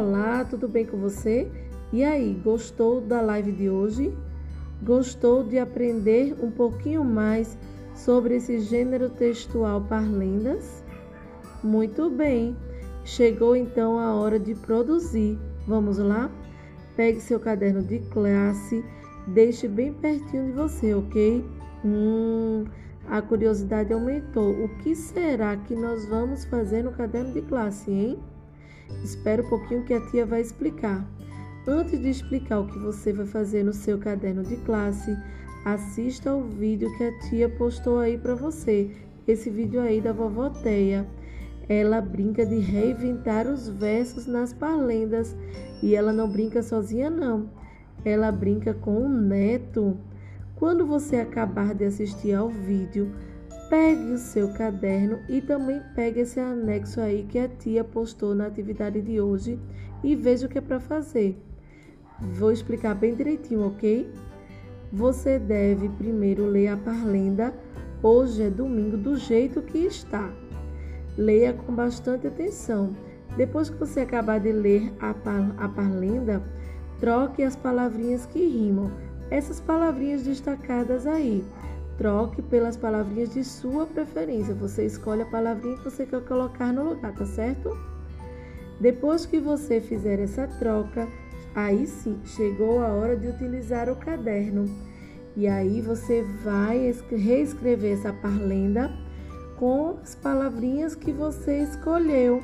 Olá, tudo bem com você? E aí, gostou da live de hoje? Gostou de aprender um pouquinho mais sobre esse gênero textual parlendas? Muito bem, chegou então a hora de produzir. Vamos lá? Pegue seu caderno de classe, deixe bem pertinho de você, ok? Hum, a curiosidade aumentou. O que será que nós vamos fazer no caderno de classe, hein? Espera um pouquinho que a tia vai explicar. Antes de explicar o que você vai fazer no seu caderno de classe, assista ao vídeo que a tia postou aí para você. Esse vídeo aí da vovó Teia. Ela brinca de reinventar os versos nas parlendas e ela não brinca sozinha não. Ela brinca com o neto. Quando você acabar de assistir ao vídeo, pegue o seu caderno e também pegue esse anexo aí que a tia postou na atividade de hoje e veja o que é para fazer. Vou explicar bem direitinho, ok? Você deve primeiro ler a parlenda. Hoje é domingo do jeito que está. Leia com bastante atenção. Depois que você acabar de ler a, par a parlenda, troque as palavrinhas que rimam essas palavrinhas destacadas aí. Troque pelas palavrinhas de sua preferência. Você escolhe a palavrinha que você quer colocar no lugar, tá certo? Depois que você fizer essa troca, aí sim chegou a hora de utilizar o caderno. E aí você vai reescrever essa parlenda com as palavrinhas que você escolheu.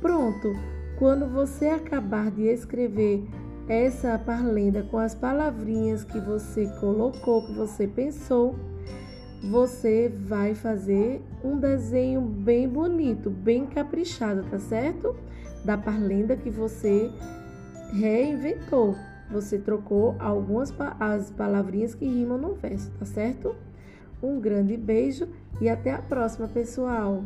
Pronto! Quando você acabar de escrever essa parlenda com as palavrinhas que você colocou, que você pensou, você vai fazer um desenho bem bonito, bem caprichado, tá certo? Da parlenda que você reinventou. Você trocou algumas as palavrinhas que rimam no verso, tá certo? Um grande beijo e até a próxima, pessoal!